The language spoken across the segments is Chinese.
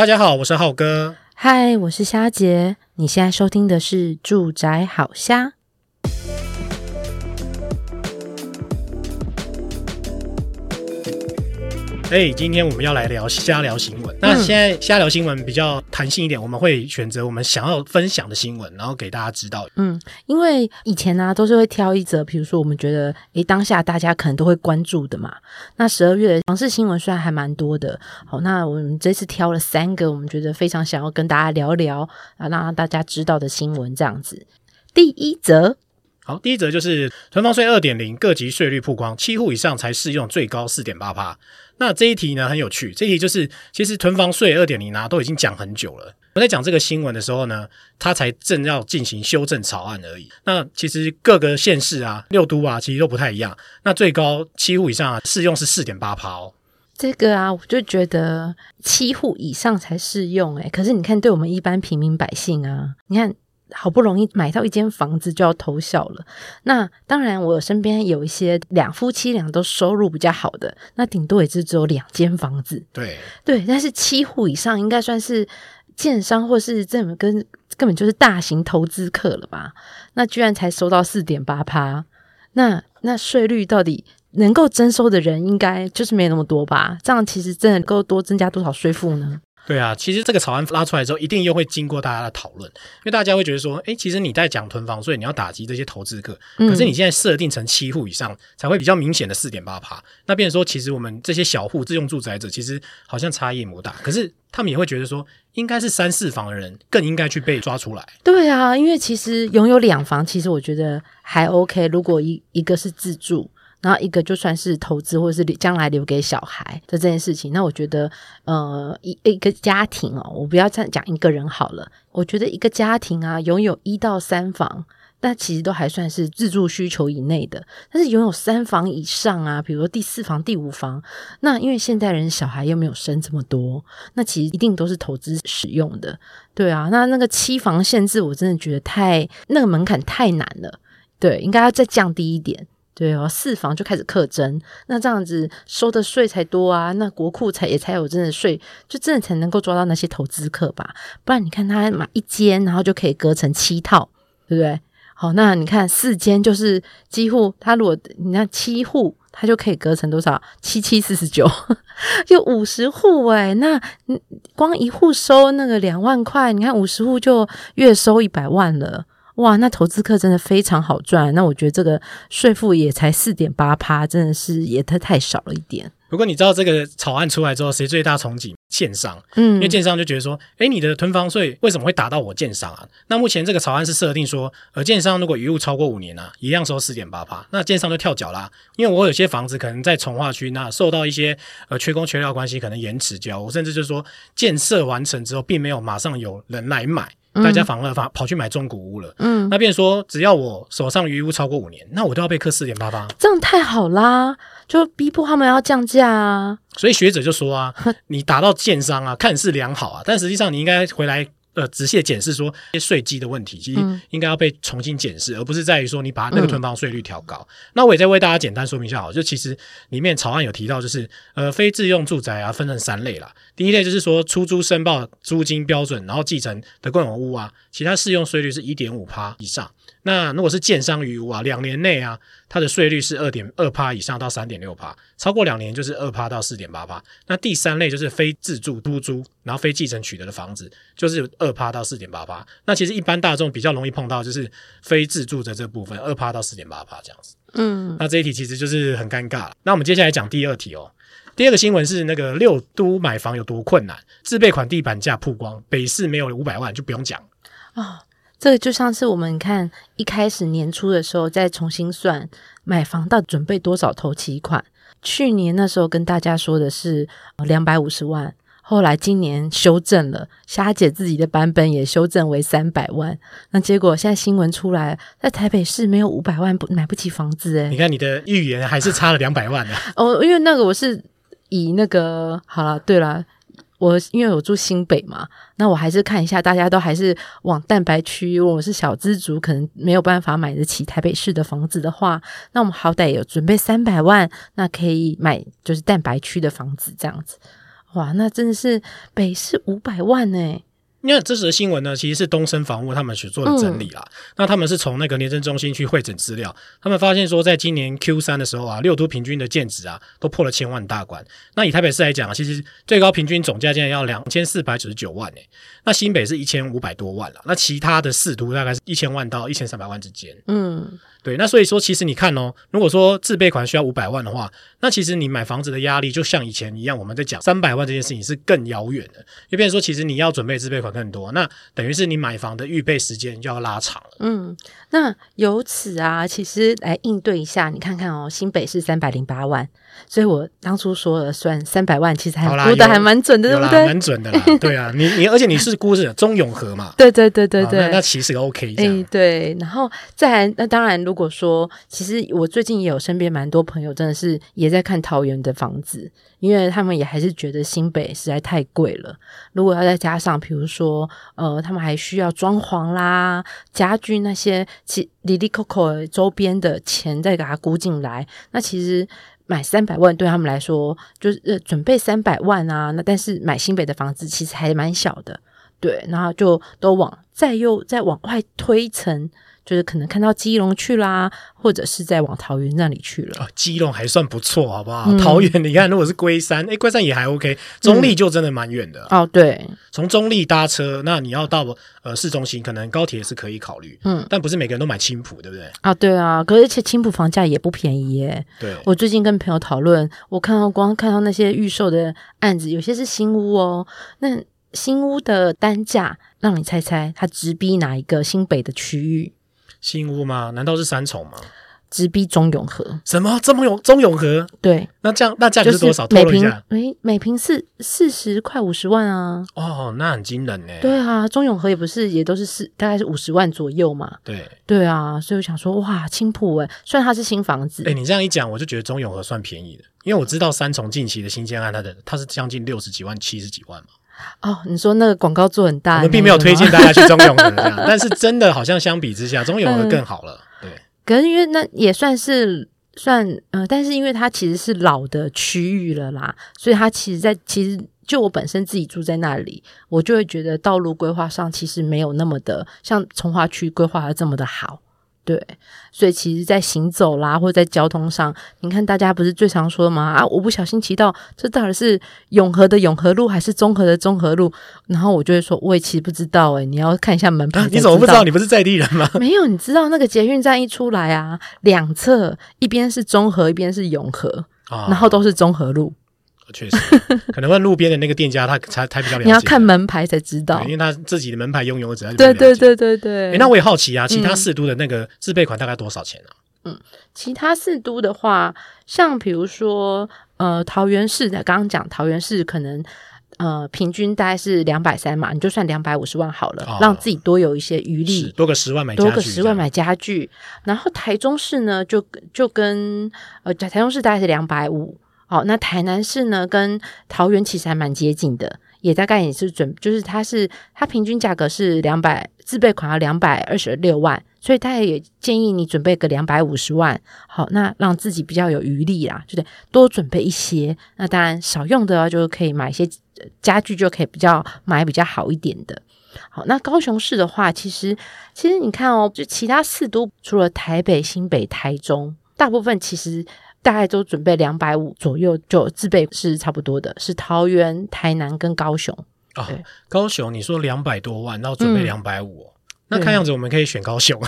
大家好，我是浩哥。嗨，我是虾姐。你现在收听的是《住宅好虾》。哎，今天我们要来聊瞎聊新闻。那现在瞎聊新闻比较弹性一点，我们会选择我们想要分享的新闻，然后给大家知道。嗯，因为以前呢、啊，都是会挑一则，比如说我们觉得，哎，当下大家可能都会关注的嘛。那十二月的房市新闻虽然还蛮多的，好，那我们这次挑了三个，我们觉得非常想要跟大家聊聊啊，让大家知道的新闻这样子。第一则。好，第一则就是囤房税二点零各级税率曝光，七户以上才适用，最高四点八趴。那这一题呢很有趣，这一题就是其实囤房税二点零啊都已经讲很久了。我在讲这个新闻的时候呢，它才正要进行修正草案而已。那其实各个县市啊、六都啊，其实都不太一样。那最高七户以上啊适用是四点八趴哦。这个啊，我就觉得七户以上才适用诶，可是你看，对我们一般平民百姓啊，你看。好不容易买到一间房子就要偷笑了。那当然，我身边有一些两夫妻俩都收入比较好的，那顶多也是只有两间房子。对对，但是七户以上应该算是建商或是这么跟根本就是大型投资客了吧？那居然才收到四点八趴，那那税率到底能够征收的人应该就是没那么多吧？这样其实真的能够多增加多少税负呢？对啊，其实这个草案拉出来之后，一定又会经过大家的讨论，因为大家会觉得说，哎，其实你在讲囤房税，所以你要打击这些投资客，可是你现在设定成七户以上才会比较明显的四点八趴，那变成说，其实我们这些小户自用住宅者，其实好像差异不大，可是他们也会觉得说，应该是三四房的人更应该去被抓出来。对啊，因为其实拥有两房，其实我觉得还 OK，如果一一个是自住。然后一个就算是投资或者是将来留给小孩的这件事情，那我觉得，呃，一一个家庭哦，我不要再讲一个人好了。我觉得一个家庭啊，拥有一到三房，那其实都还算是自住需求以内的。但是拥有三房以上啊，比如说第四房、第五房，那因为现代人小孩又没有生这么多，那其实一定都是投资使用的。对啊，那那个七房限制，我真的觉得太那个门槛太难了。对，应该要再降低一点。对哦，四房就开始课征，那这样子收的税才多啊，那国库才也才有真的税，就真的才能够抓到那些投资客吧。不然你看他买一间，然后就可以隔成七套，对不对？好，那你看四间就是几乎他如果你看七户，他就可以隔成多少？七七四十九，就五十户哎，那光一户收那个两万块，你看五十户就月收一百万了。哇，那投资客真的非常好赚。那我觉得这个税负也才四点八趴，真的是也太太少了一点。不过你知道这个草案出来之后，谁最大憧憬？建商，嗯，因为建商就觉得说，哎，你的囤房税为什么会打到我建商啊？那目前这个草案是设定说，呃，建商如果余物超过五年啊，一样收四点八趴，那建商就跳脚啦。因为我有些房子可能在从化区，那受到一些呃缺工缺料关系，可能延迟交，我甚至就是说建设完成之后，并没有马上有人来买。大家反而跑跑去买中古屋了，嗯，那便说只要我手上余屋超过五年，那我都要被克四点八八，这样太好啦，就逼迫他们要降价啊。所以学者就说啊，你打到建商啊，看似良好啊，但实际上你应该回来。呃，仔细的检视说，这些税基的问题，其实应该要被重新检视，嗯、而不是在于说你把那个囤房税率调高。嗯、那我也再为大家简单说明一下，好，就其实里面草案有提到，就是呃，非自用住宅啊，分成三类啦。第一类就是说出租申报租金标准，然后继承的共有屋啊，其他适用税率是一点五趴以上。那如果是建商余屋啊，两年内啊，它的税率是二点二趴以上到三点六趴，超过两年就是二趴到四点八趴。那第三类就是非自住出租，然后非继承取得的房子，就是二趴到四点八趴。那其实一般大众比较容易碰到就是非自住的这部分，二趴到四点八趴这样子。嗯，那这一题其实就是很尴尬。那我们接下来讲第二题哦。第二个新闻是那个六都买房有多困难，自备款地板价曝光，北市没有五百万就不用讲啊。这个就像是我们看一开始年初的时候再重新算买房到底准备多少头期款，去年那时候跟大家说的是两百五十万，后来今年修正了，虾姐自己的版本也修正为三百万，那结果现在新闻出来，在台北市没有五百万不买不起房子诶。你看你的预言还是差了两百万呢。哦，因为那个我是以那个好了，对了。我因为我住新北嘛，那我还是看一下，大家都还是往蛋白区。如果我是小资族，可能没有办法买得起台北市的房子的话，那我们好歹有准备三百万，那可以买就是蛋白区的房子这样子。哇，那真的是北市五百万呢。因为这则新闻呢，其实是东森房屋他们所做的整理啦。嗯、那他们是从那个廉政中心去汇整资料，他们发现说，在今年 Q 三的时候啊，六都平均的建值啊，都破了千万大关。那以台北市来讲啊，其实最高平均总价竟然要两千四百九十九万诶。那新北是一千五百多万了，那其他的四都大概是一千万到一千三百万之间。嗯。对，那所以说，其实你看哦，如果说自备款需要五百万的话，那其实你买房子的压力就像以前一样，我们在讲三百万这件事情是更遥远的。就变成说，其实你要准备自备款更多，那等于是你买房的预备时间就要拉长了。嗯，那由此啊，其实来应对一下，你看看哦，新北是三百零八万。所以我当初说了算三百万，其实还估的还蛮准的，对不对？蛮准的啦，对啊，你你而且你是估是中永和嘛？对对对对对，那，那其实 OK 这样。欸、对，然后再来，那当然，如如果说其实我最近也有身边蛮多朋友，真的是也在看桃园的房子，因为他们也还是觉得新北实在太贵了。如果要再加上，比如说呃，他们还需要装潢啦、家具那些，其里里扣扣周边的钱再给他估进来，那其实。买三百万对他们来说，就是呃准备三百万啊。那但是买新北的房子其实还蛮小的，对，然后就都往再又再往外推一层。就是可能看到基隆去啦，或者是在往桃园那里去了。哦，基隆还算不错，好不好？嗯、桃园你看，如果是龟山，哎，龟山也还 OK。中立就真的蛮远的、嗯、哦。对，从中立搭车，那你要到呃市中心，可能高铁是可以考虑。嗯，但不是每个人都买青浦，对不对？啊，对啊。可是而且青浦房价也不便宜耶。对，我最近跟朋友讨论，我看到光看到那些预售的案子，有些是新屋哦。那新屋的单价，让你猜猜，它直逼哪一个新北的区域？新屋吗？难道是三重吗？直逼中永和？什么？中永中永和？对，那这样那价格是多少？透露一下。每每平四四十块五十万啊！哦，那很惊人呢。对啊，中永和也不是也都是四，大概是五十万左右嘛。对对啊，所以我想说，哇，青浦哎，虽然它是新房子，哎，你这样一讲，我就觉得中永和算便宜的，因为我知道三重近期的新建案，它的它是将近六十几万、七十几万嘛。哦，你说那个广告做很大，我们并没有推荐大家去中永和这样，但是真的好像相比之下，中永和更好了。嗯、对，可是因为那也算是算呃，但是因为它其实是老的区域了啦，所以它其实在其实就我本身自己住在那里，我就会觉得道路规划上其实没有那么的像从化区规划的这么的好。对，所以其实，在行走啦，或者在交通上，你看大家不是最常说的吗？啊，我不小心骑到，这到底是永和的永和路还是中和的中和路？然后我就会说，我也其实不知道诶，你要看一下门牌。你怎么不知道？你不是在地人吗？没有，你知道那个捷运站一出来啊，两侧一边是中和，一边是永和，哦、然后都是中和路。确实，可能问路边的那个店家，他才才比较了解。你要看门牌才知道，因为他自己的门牌拥有者。对对对对对。哎，那我也好奇啊，其他四都的那个自备款大概多少钱啊？嗯，其他四都的话，像比如说呃桃园市的，刚刚讲桃园市可能呃平均大概是两百三嘛，你就算两百五十万好了，让自己多有一些余力，多个十万买多个十万买家具。然后台中市呢，就就跟呃台中市大概是两百五。好，那台南市呢，跟桃园其实还蛮接近的，也大概也是准，就是它是它平均价格是两百，自备款要两百二十六万，所以他也建议你准备个两百五十万，好，那让自己比较有余力啦，就得多准备一些。那当然少用的就可以买一些家具，就可以比较买比较好一点的。好，那高雄市的话，其实其实你看哦，就其他四都除了台北、新北、台中，大部分其实。大概都准备两百五左右，就自备是差不多的，是桃园、台南跟高雄。啊，高雄你说两百多万，然后准备两百五。嗯那看样子我们可以选高雄，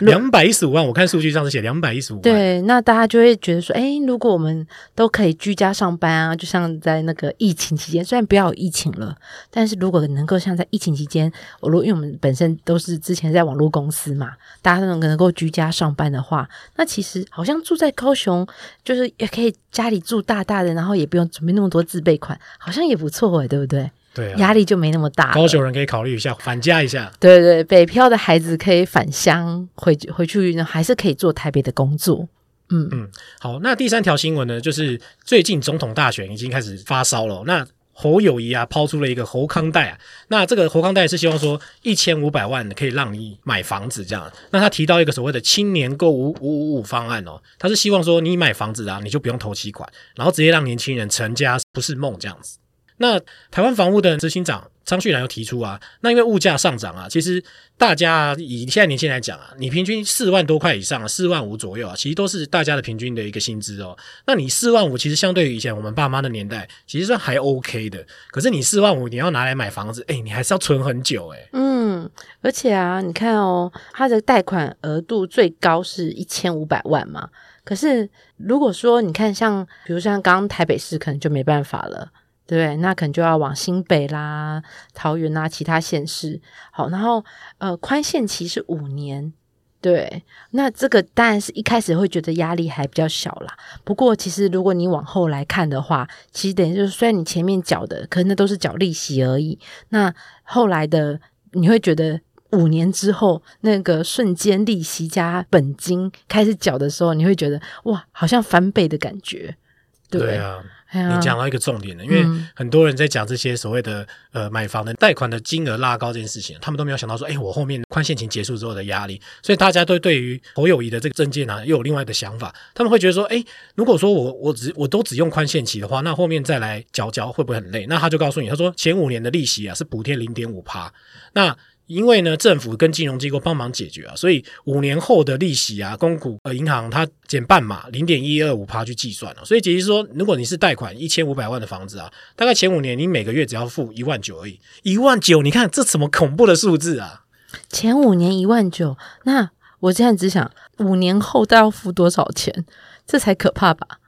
两百一十五万。我看数据上是写两百一十五万。对，那大家就会觉得说，哎，如果我们都可以居家上班啊，就像在那个疫情期间，虽然不要有疫情了，但是如果能够像在疫情期间，我如因为我们本身都是之前在网络公司嘛，大家都能能够居家上班的话，那其实好像住在高雄，就是也可以家里住大大的，然后也不用准备那么多自备款，好像也不错诶，对不对？对、啊，压力就没那么大。高雄人可以考虑一下返家一下。对对，北漂的孩子可以返乡回回去呢，还是可以做台北的工作。嗯嗯，好。那第三条新闻呢，就是最近总统大选已经开始发烧了。那侯友谊啊，抛出了一个侯康贷啊。那这个侯康贷是希望说一千五百万可以让你买房子这样。那他提到一个所谓的青年购五五五五方案哦，他是希望说你买房子啊，你就不用投期款，然后直接让年轻人成家不是梦这样子。那台湾房屋的执行长张旭然又提出啊，那因为物价上涨啊，其实大家以现在年轻人来讲啊，你平均四万多块以上，四万五左右啊，其实都是大家的平均的一个薪资哦。那你四万五，其实相对于以前我们爸妈的年代，其实算还 OK 的。可是你四万五，你要拿来买房子，哎，你还是要存很久哎。嗯，而且啊，你看哦，它的贷款额度最高是一千五百万嘛。可是如果说你看像，比如像刚刚台北市，可能就没办法了。对，那可能就要往新北啦、桃园啦、其他县市。好，然后呃，宽限期是五年。对，那这个当然是一开始会觉得压力还比较小啦。不过，其实如果你往后来看的话，其实等于就是虽然你前面缴的，可能那都是缴利息而已。那后来的你会觉得五年之后，那个瞬间利息加本金开始缴的时候，你会觉得哇，好像翻倍的感觉。对，对啊。你讲到一个重点了，因为很多人在讲这些所谓的呃买房的贷款的金额拉高这件事情，他们都没有想到说，哎，我后面宽限期结束之后的压力，所以大家都对于侯友谊的这个证件呢，又有另外的想法。他们会觉得说，哎，如果说我我只我都只用宽限期的话，那后面再来缴缴会不会很累？那他就告诉你，他说前五年的利息啊是补贴零点五趴，那。因为呢，政府跟金融机构帮忙解决啊，所以五年后的利息啊，公股呃银行它减半嘛，零点一二五趴去计算了。所以解释说，如果你是贷款一千五百万的房子啊，大概前五年你每个月只要付一万九而已，一万九，你看这什么恐怖的数字啊？前五年一万九，那我现在只想五年后都要付多少钱？这才可怕吧？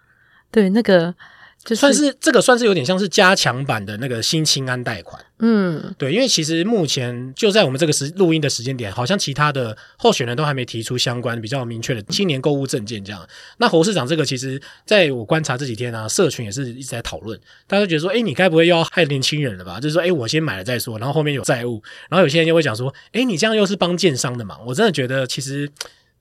对，那个。就算是这个，算是有点像是加强版的那个新青安贷款。嗯，对，因为其实目前就在我们这个时录音的时间点，好像其他的候选人都还没提出相关比较明确的青年购物证件这样。那侯市长这个，其实在我观察这几天啊，社群也是一直在讨论，大家都觉得说，哎，你该不会又要害年轻人了吧？就是说，哎，我先买了再说，然后后面有债务，然后有些人就会讲说，哎，你这样又是帮建商的嘛？我真的觉得其实。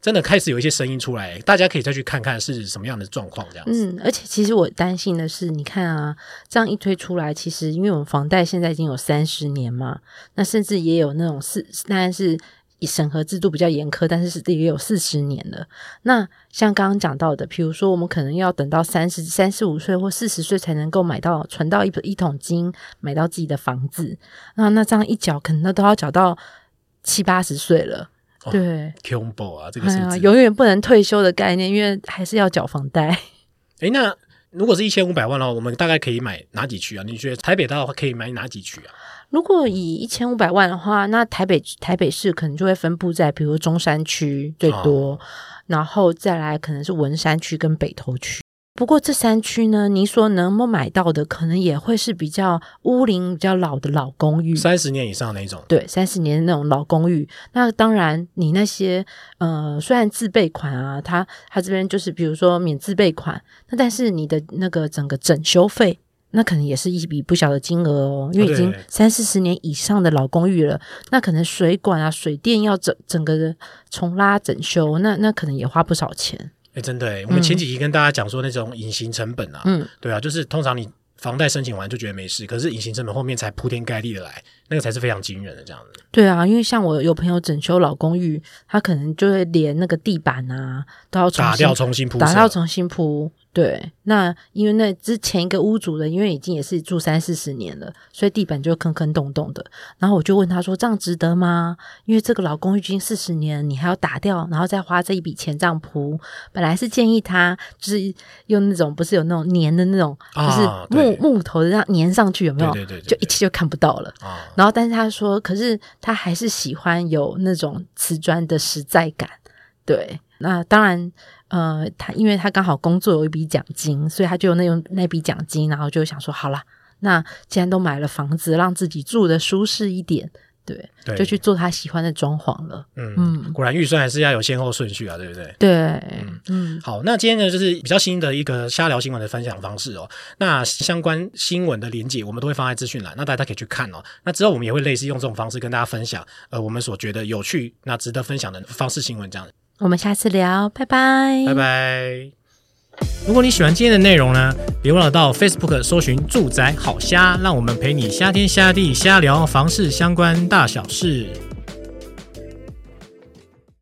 真的开始有一些声音出来，大家可以再去看看是什么样的状况这样子。嗯，而且其实我担心的是，你看啊，这样一推出来，其实因为我们房贷现在已经有三十年嘛，那甚至也有那种四，当然是审核制度比较严苛，但是是也有四十年了。那像刚刚讲到的，比如说我们可能要等到三十三十五岁或四十岁才能够买到存到一一桶金，买到自己的房子。那那这样一缴，可能都要缴到七八十岁了。对，combo 啊，这个是、哎、永远不能退休的概念，因为还是要缴房贷。哎，那如果是一千五百万的话，我们大概可以买哪几区啊？你觉得台北大的话可以买哪几区啊？如果以一千五百万的话，那台北台北市可能就会分布在，比如中山区最多，哦、然后再来可能是文山区跟北投区。不过这三区呢，你所能够买到的，可能也会是比较屋龄比较老的老公寓，三十年以上那种。对，三十年的那种老公寓。那当然，你那些呃，虽然自备款啊，它它这边就是比如说免自备款，那但是你的那个整个整修费，那可能也是一笔不小的金额哦，因为已经三四十年以上的老公寓了，那可能水管啊、水电要整整个的重拉整修，那那可能也花不少钱。哎，真的哎，我们前几集跟大家讲说那种隐形成本啊，嗯，对啊，就是通常你房贷申请完就觉得没事，可是隐形成本后面才铺天盖地的来，那个才是非常惊人的这样子。对啊，因为像我有朋友整修老公寓，他可能就会连那个地板啊都要重新打掉重新铺，打掉重新铺。对，那因为那之前一个屋主的，因为已经也是住三四十年了，所以地板就坑坑洞洞的。然后我就问他说：“这样值得吗？因为这个老公寓已经四十年，你还要打掉，然后再花这一笔钱这样铺。本来是建议他就是用那种不是有那种粘的那种，就是木木头的粘上去，有没有？对对对，就一切就看不到了。然后但是他说，可是他还是喜欢有那种瓷砖的实在感。对，那当然。”呃，他因为他刚好工作有一笔奖金，所以他就用那用那笔奖金，然后就想说，好啦，那既然都买了房子，让自己住的舒适一点，对，对就去做他喜欢的装潢了。嗯嗯，果然预算还是要有先后顺序啊，对不对？对，嗯嗯。好，那今天呢，就是比较新的一个瞎聊新闻的分享方式哦。那相关新闻的连接，我们都会放在资讯栏，那大家可以去看哦。那之后我们也会类似用这种方式跟大家分享，呃，我们所觉得有趣、那值得分享的方式新闻这样。我们下次聊，拜拜，拜拜。如果你喜欢今天的内容呢，别忘了到 Facebook 搜寻“住宅好虾”，让我们陪你瞎天瞎地瞎聊房事相关大小事。